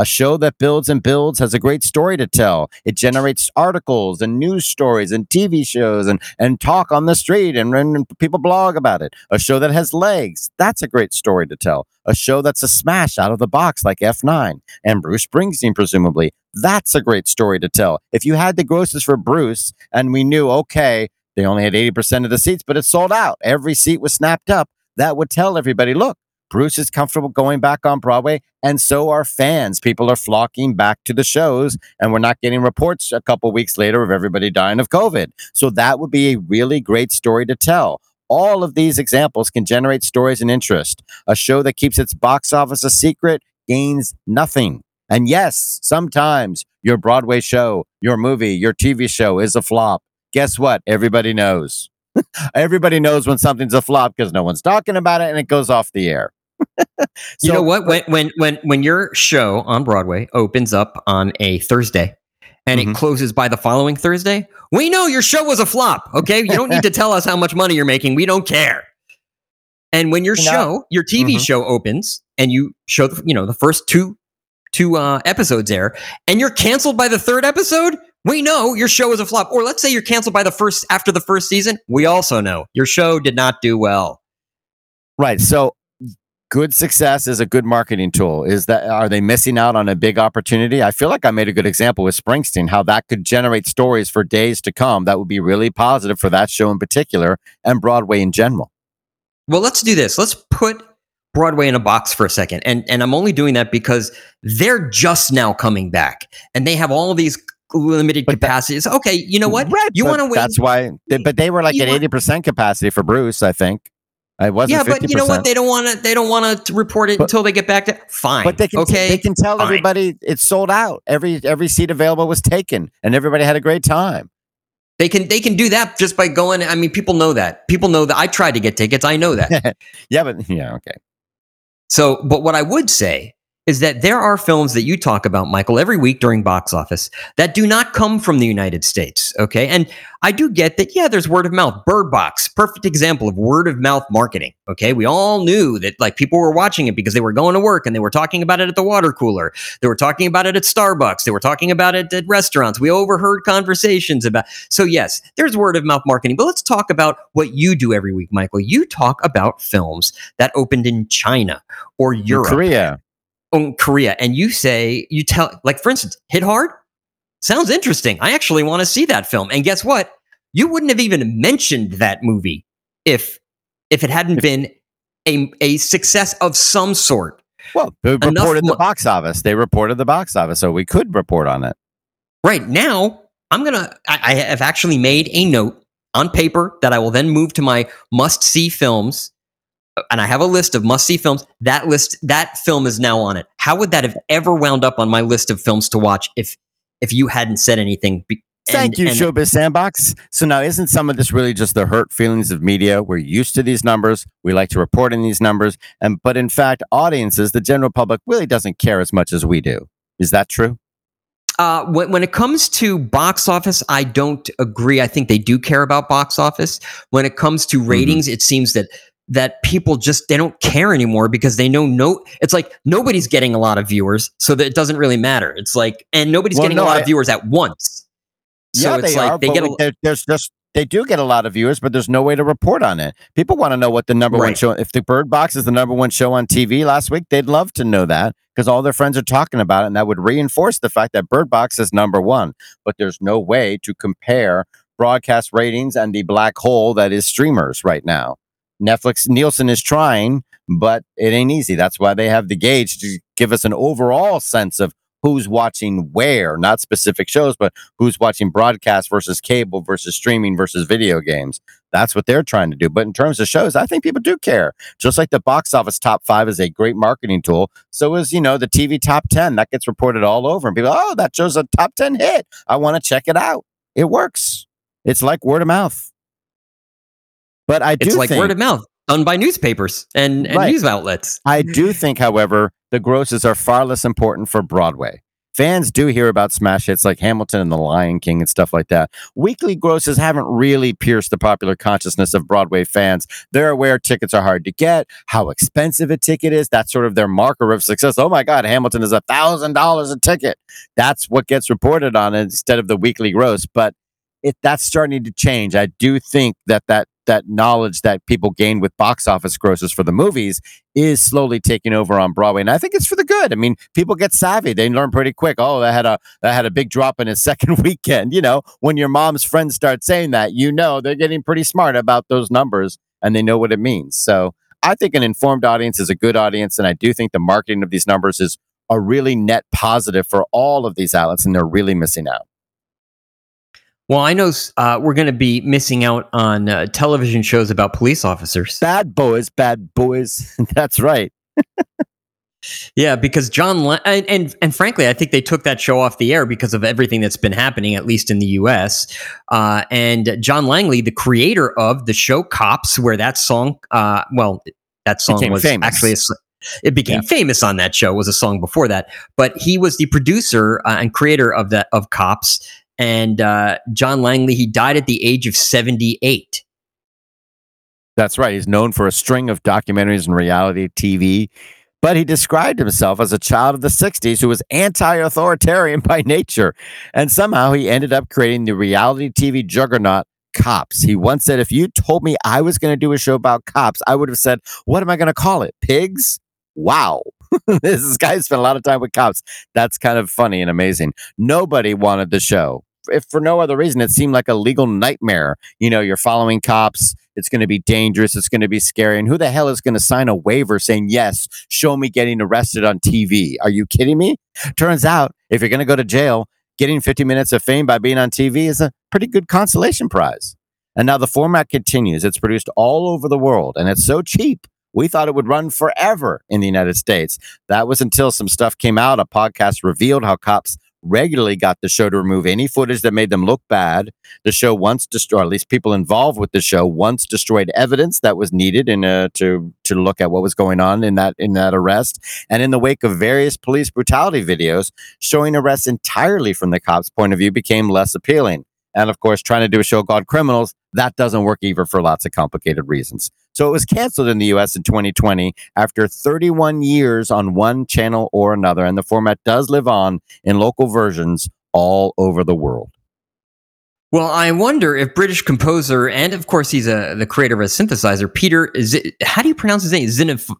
A show that builds and builds has a great story to tell. It generates articles and news stories and TV shows and, and talk on the street and, and people blog about it. A show that has legs. That's a great story to tell. A show that's a smash out of the box like F9 and Bruce Springsteen, presumably. That's a great story to tell. If you had the grosses for Bruce and we knew, okay, They only had 80% of the seats, but it sold out. Every seat was snapped up. That would tell everybody, look, Bruce is comfortable going back on Broadway, and so are fans. People are flocking back to the shows, and we're not getting reports a couple weeks later of everybody dying of COVID. So that would be a really great story to tell. All of these examples can generate stories and interest. A show that keeps its box office a secret gains nothing. And yes, sometimes your Broadway show, your movie, your TV show is a flop. Guess what? Everybody knows. Everybody knows when something's a flop because no one's talking about it and it goes off the air. you know what? When when when when your show on Broadway opens up on a Thursday and Mhm. it closes by the following Thursday, we know your show was a flop. Okay, you don't need to tell us how much money you're making. We don't care. And when your You know- show, your TV Mhm. show opens and you show the, you know the first two two uh, episodes there, and you're canceled by the third episode, we know your show is a flop. Or let's say you're canceled by the first after the first season, we also know your show did not do well. Right. So good success is a good marketing tool. Is that are they missing out on a big opportunity? I feel like I made a good example with Springsteen, how that could generate stories for days to come that would be really positive for that show in particular and Broadway in general. Well, let's do this. Let's put Broadway in a box for a second. And and I'm only doing that because they're just now coming back and they have all these limited But that- capacities. Okay, you know what? Right, You want to wait? That's why they, but they were like You at want- 80% capacity for Bruce, I think. It wasn't yeah, 50%. but you know what? They don't want to. They don't want to report it But- until they get back to. Fine. But they can okay. they can tell fine. everybody it's sold out. Every every seat available was taken and everybody had a great time. They can they can do that just by going. I mean, people know that. People know that. I tried to get tickets. I know that. yeah, but yeah, okay. So, but what I would say is that there are films that you talk about, Michael, every week during box office that do not come from the United States. Okay. And I do get that, yeah, there's word of mouth. Bird Box, perfect example of word of mouth marketing. Okay. We all knew that like people were watching it because they were going to work and they were talking about it at the water cooler. They were talking about it at Starbucks. They were talking about it at restaurants. We overheard conversations about. So, yes, there's word of mouth marketing. But let's talk about what you do every week, Michael. You talk about films that opened in China or In Europe Korea. In Korea and you say you tell like for instance, Hit Hard sounds interesting. I actually want to see that film. And guess what? You wouldn't have even mentioned that movie if if it hadn't been a a success of some sort. Well, they reported mo- the box office. They reported the box office, so we could report on it. Right now, I'm gonna I, I have actually made a note on paper that I will then move to my must see films. And I have a list of must see films. That list, that film is now on it. How would that have ever wound up on my list of films to watch if if you hadn't said anything? Be- Thank and- you, and- Showbiz Sandbox. So now, isn't some of this really just the hurt feelings of media? We're used to these numbers. We like to report in these numbers, and but in fact, audiences, the general public, really doesn't care as much as we do. Is that true? Uh, when, when it comes to box office, I don't agree. I think they do care about box office. When it comes to Mm-hmm. ratings, it seems that that people just they don't care anymore because they know no. It's like nobody's getting a lot of viewers, so that it doesn't really matter. It's like and nobody's Well, getting no, a lot I- of viewers at once. So yeah, it's they like are. they get a, there- there's just they do get a lot of viewers, but there's no way to report on it. People want to know what the number one show. If the Bird Box is the number one show on TV last week, they'd love to know that because all their friends are talking about it, and that would reinforce the fact that Bird Box is number one. But there's no way to compare broadcast ratings and the black hole that is streamers right now. Netflix Nielsen is trying, but it ain't easy. That's why they have the gauge to give us an overall sense of who's watching where, not specific shows, but who's watching broadcast versus cable versus streaming versus video games. That's what they're trying to do. But in terms of shows, I think people do care. Just like the box office top five is a great marketing tool, so is you know the TV top ten that gets reported all over, and people, oh, that shows a top ten hit. I want to check it out. It works. It's like word of mouth. But I do it's like think, word of mouth done by newspapers and, and Right. news outlets. I do think, however, the grosses are far less important for Broadway. Fans do hear about smash hits like Hamilton and The Lion King and stuff like that. Weekly grosses haven't really pierced the popular consciousness of Broadway fans. They're aware tickets are hard to get, how expensive a ticket is. That's sort of their marker of success. Oh my God, Hamilton is a thousand dollars a ticket. That's what gets reported on instead of the weekly gross. But it that's starting to change. I do think that that that knowledge that people gain with box office grosses for the movies is slowly taking over on Broadway, and I think it's for the good. I mean, people get savvy; they learn pretty quick. Oh, that had a that had a big drop in its second weekend. You know, when your mom's friends start saying that, you know they're getting pretty smart about those numbers and they know what it means. So I think an informed audience is a good audience, and I do think the marketing of these numbers is a really net positive for all of these outlets, and they're really missing out. Well, I know uh, we're going to be missing out on uh, television shows about police officers. Bad boys, bad boys. That's right. yeah, because John La- and, and, and frankly, I think they took that show off the air because of everything that's been happening, at least in the U.S. Uh, and John Langley, the creator of the show Cops, where that song, uh, well, that song was famous. actually a, it became yeah. famous on that show was a song before that but he was the producer uh, and creator of that of cops and uh, John Langley, he died at the age of 78. That's right. He's known for a string of documentaries and reality TV, but he described himself as a child of the 60s who was anti authoritarian by nature. And somehow he ended up creating the reality TV juggernaut cops. He once said, If you told me I was going to do a show about cops, I would have said, What am I going to call it? Pigs? Wow. this guy spent a lot of time with cops. That's kind of funny and amazing. Nobody wanted the show if for no other reason, it seemed like a legal nightmare. You know, you're following cops. It's going to be dangerous. It's going to be scary. And who the hell is going to sign a waiver saying, yes, show me getting arrested on TV? Are you kidding me? Turns out, if you're going to go to jail, getting 50 minutes of fame by being on TV is a pretty good consolation prize. And now the format continues. It's produced all over the world and it's so cheap. We thought it would run forever in the United States. That was until some stuff came out. A podcast revealed how cops regularly got the show to remove any footage that made them look bad. The show once destroyed, at least people involved with the show, once destroyed evidence that was needed in uh, to to look at what was going on in that in that arrest. And in the wake of various police brutality videos, showing arrests entirely from the cops' point of view became less appealing. And of course, trying to do a show called Criminals, that doesn't work either for lots of complicated reasons. So it was canceled in the US in 2020 after 31 years on one channel or another. And the format does live on in local versions all over the world. Well, I wonder if British composer, and of course he's a, the creator of a synthesizer, Peter, is it, how do you pronounce his name? Zinovieff?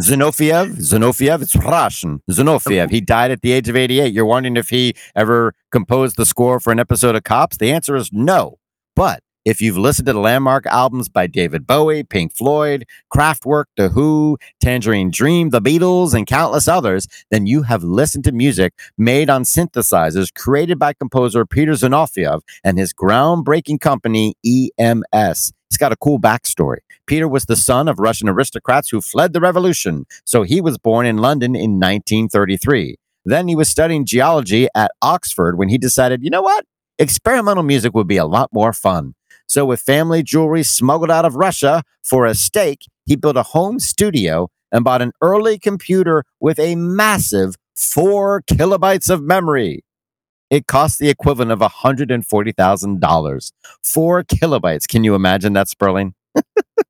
Zinovieff? It's Russian. Zinovieff. Oh. He died at the age of 88. You're wondering if he ever composed the score for an episode of Cops? The answer is no. But if you've listened to the landmark albums by David Bowie, Pink Floyd, Kraftwerk, The Who, Tangerine Dream, The Beatles, and countless others, then you have listened to music made on synthesizers created by composer Peter Zinovieff and his groundbreaking company, EMS. He's got a cool backstory. Peter was the son of Russian aristocrats who fled the revolution, so he was born in London in 1933. Then he was studying geology at Oxford when he decided, you know what? Experimental music would be a lot more fun. So, with family jewelry smuggled out of Russia for a stake, he built a home studio and bought an early computer with a massive four kilobytes of memory. It cost the equivalent of $140,000. Four kilobytes. Can you imagine that, Sperling?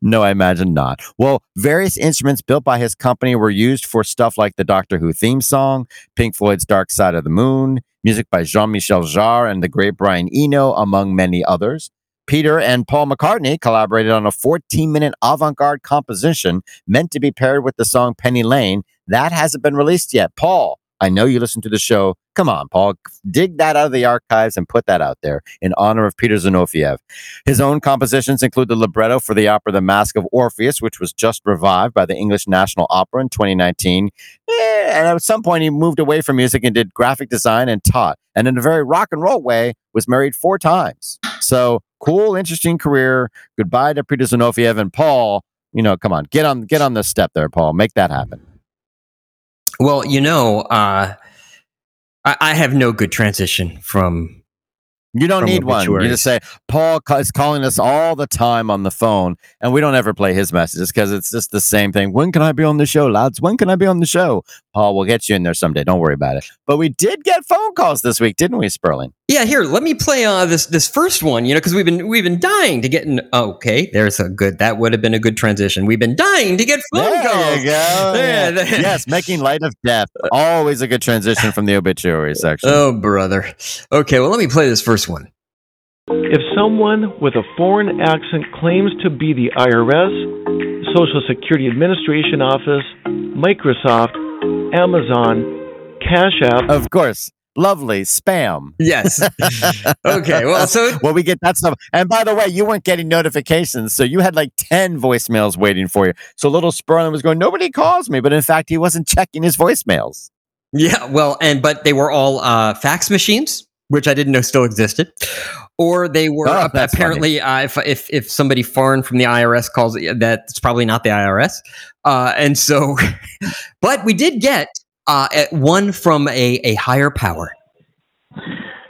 no, I imagine not. Well, various instruments built by his company were used for stuff like the Doctor Who theme song, Pink Floyd's Dark Side of the Moon, music by Jean Michel Jarre and the great Brian Eno, among many others. Peter and Paul McCartney collaborated on a 14 minute avant garde composition meant to be paired with the song Penny Lane. That hasn't been released yet. Paul, I know you listen to the show. Come on, Paul, dig that out of the archives and put that out there in honor of Peter Zinovieff. His own compositions include the libretto for the opera The Mask of Orpheus, which was just revived by the English National Opera in 2019. Eh, and at some point, he moved away from music and did graphic design and taught. And in a very rock and roll way, was married four times. So cool, interesting career. Goodbye to Peter Zinovieff and Paul. You know, come on, get on, get on this step there, Paul. Make that happen. Well, you know, uh, I, I have no good transition from you don't need one. You just say Paul is calling us all the time on the phone, and we don't ever play his messages because it's just the same thing. When can I be on the show, lads? When can I be on the show? Paul, we'll get you in there someday. Don't worry about it. But we did get phone calls this week, didn't we, Sperling? Yeah. Here, let me play uh, this this first one. You know, because we've been we've been dying to get in. Okay, there's a good. That would have been a good transition. We've been dying to get phone there calls. You go. There, there. Yes, making light of death. Always a good transition from the obituary section. Oh, brother. Okay, well, let me play this first one. If someone with a foreign accent claims to be the IRS, Social Security Administration Office, Microsoft, Amazon, Cash App, Of course. Lovely spam. Yes. okay. Well, so Well, we get that stuff. And by the way, you weren't getting notifications. So you had like 10 voicemails waiting for you. So little Sperling was going, nobody calls me. But in fact, he wasn't checking his voicemails. yeah, well, and but they were all uh, fax machines, which I didn't know still existed, or they were Oh, apparently uh, if if if somebody foreign from the IRS calls that's probably not the IRS, uh, and so, but we did get uh, one from a a higher power.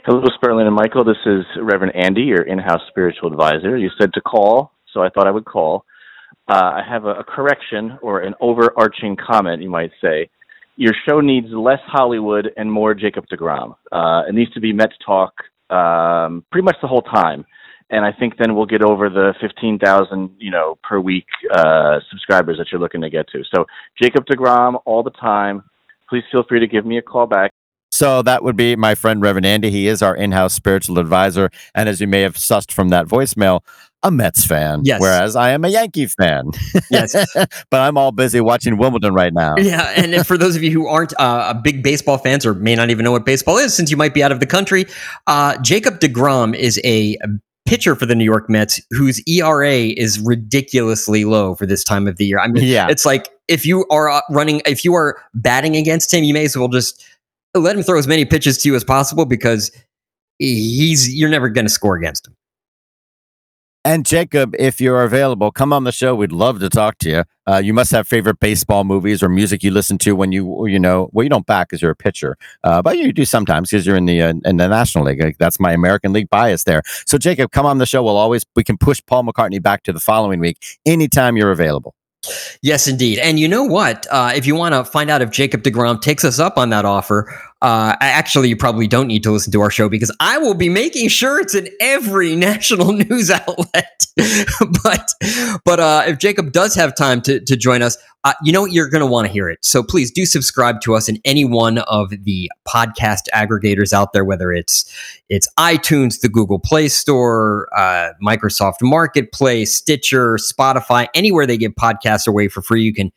Hello, Sperling and Michael. This is Reverend Andy, your in-house spiritual advisor. You said to call, so I thought I would call. Uh, I have a, a correction or an overarching comment, you might say. Your show needs less Hollywood and more Jacob deGrom. Uh, it needs to be Mets talk um, pretty much the whole time, and I think then we'll get over the fifteen thousand, you know, per week uh, subscribers that you're looking to get to. So Jacob deGrom all the time. Please feel free to give me a call back. So that would be my friend Reverend Andy. He is our in-house spiritual advisor, and as you may have sussed from that voicemail, a Mets fan. Yes. Whereas I am a Yankee fan. Yes. but I'm all busy watching Wimbledon right now. Yeah, and for those of you who aren't uh, big baseball fans or may not even know what baseball is, since you might be out of the country, uh, Jacob deGrom is a pitcher for the New York Mets whose ERA is ridiculously low for this time of the year. I mean, Yeah. it's like if you are uh, running, if you are batting against him, you may as well just let him throw as many pitches to you as possible because he's you're never going to score against him. And Jacob, if you're available, come on the show. We'd love to talk to you. Uh, you must have favorite baseball movies or music you listen to when you, you know, well, you don't back because you're a pitcher, uh, but you do sometimes because you're in the uh, in the National League. Like, that's my American League bias there. So, Jacob, come on the show. We'll always we can push Paul McCartney back to the following week anytime you're available. Yes, indeed. And you know what? Uh, if you want to find out if Jacob deGrom takes us up on that offer, uh, actually, you probably don't need to listen to our show because I will be making sure it's in every national news outlet. but but uh, if Jacob does have time to, to join us, uh, you know what? You're going to want to hear it. So please do subscribe to us in any one of the podcast aggregators out there, whether it's it's iTunes, the Google Play Store, uh, Microsoft Marketplace, Stitcher, Spotify, anywhere they give podcasts away for free. You can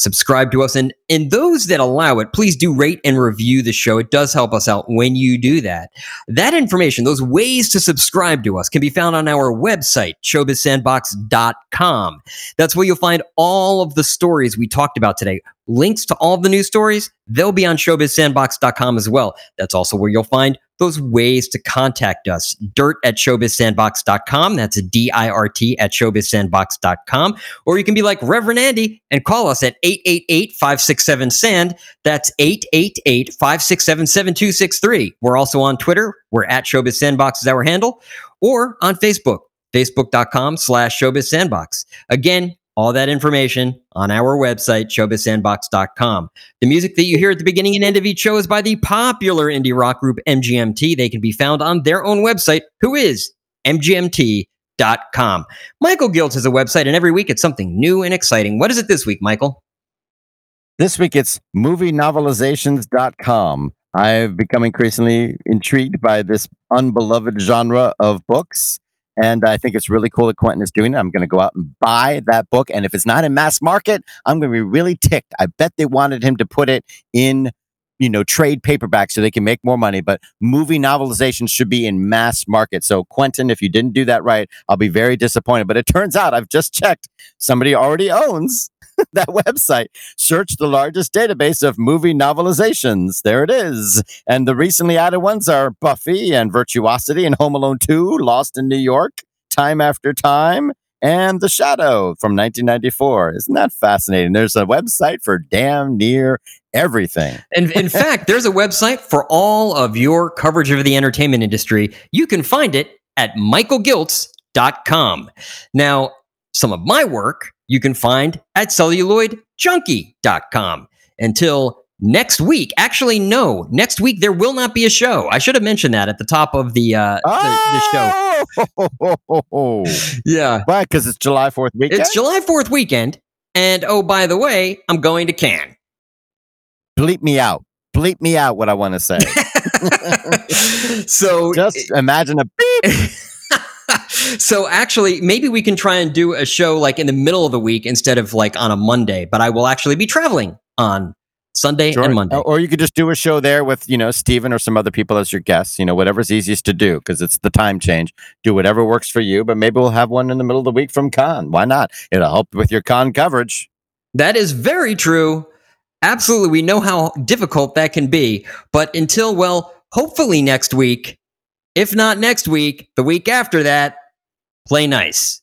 subscribe to us. And and those that allow it, please do rate and review the show. It does help us out when you do that. That information, those ways to subscribe to us, can be found on our website, showbizsandbox.com. That's where you'll find all of the stories we talked about today. Links to all of the news stories, they'll be on showbizsandbox.com as well. That's also where you'll find those ways to contact us. Dirt at showbizsandbox.com. That's D I R T at showbizsandbox.com. Or you can be like Reverend Andy and call us at 888 567 SAND. That's 888 567 7263. We're also on Twitter. We're at Showbiz Sandbox is our handle. Or on Facebook, facebook.com slash Showbiz Sandbox. Again, all that information on our website, showbizsandbox.com. The music that you hear at the beginning and end of each show is by the popular indie rock group MGMT. They can be found on their own website, who is mgmt.com. Michael Giltz has a website, and every week it's something new and exciting. What is it this week, Michael? This week it's movienovelizations.com. I've become increasingly intrigued by this unbeloved genre of books. And I think it's really cool that Quentin is doing it. I'm going to go out and buy that book. And if it's not in mass market, I'm going to be really ticked. I bet they wanted him to put it in, you know, trade paperback so they can make more money. But movie novelizations should be in mass market. So, Quentin, if you didn't do that right, I'll be very disappointed. But it turns out I've just checked. Somebody already owns that website. Search the largest database of movie novelizations. There it is. And the recently added ones are Buffy and Virtuosity and Home Alone 2, Lost in New York, Time After Time, and The Shadow from 1994. Isn't that fascinating? There's a website for damn near everything. And in fact, there's a website for all of your coverage of the entertainment industry. You can find it at michaelgiltz.com. Now, some of my work you can find at celluloidjunkie.com. Until next week. Actually, no, next week there will not be a show. I should have mentioned that at the top of the uh, the, the show. Oh! Yeah. Why? Because it's July 4th weekend? It's July 4th weekend. And oh, by the way, I'm going to Cannes. Bleep me out. Bleep me out what I want to say. so Just imagine a beep. So actually, maybe we can try and do a show like in the middle of the week instead of like on a Monday. But I will actually be traveling on Sunday Sure. and Monday. Or you could just do a show there with, you know, Steven or some other people as your guests, you know, whatever's easiest to do because it's the time change. Do whatever works for you, but maybe we'll have one in the middle of the week from Cannes. Why not? It'll help with your Cannes coverage. That is very true. Absolutely. We know how difficult that can be. But until, well, hopefully next week, if not next week, the week after that, play nice.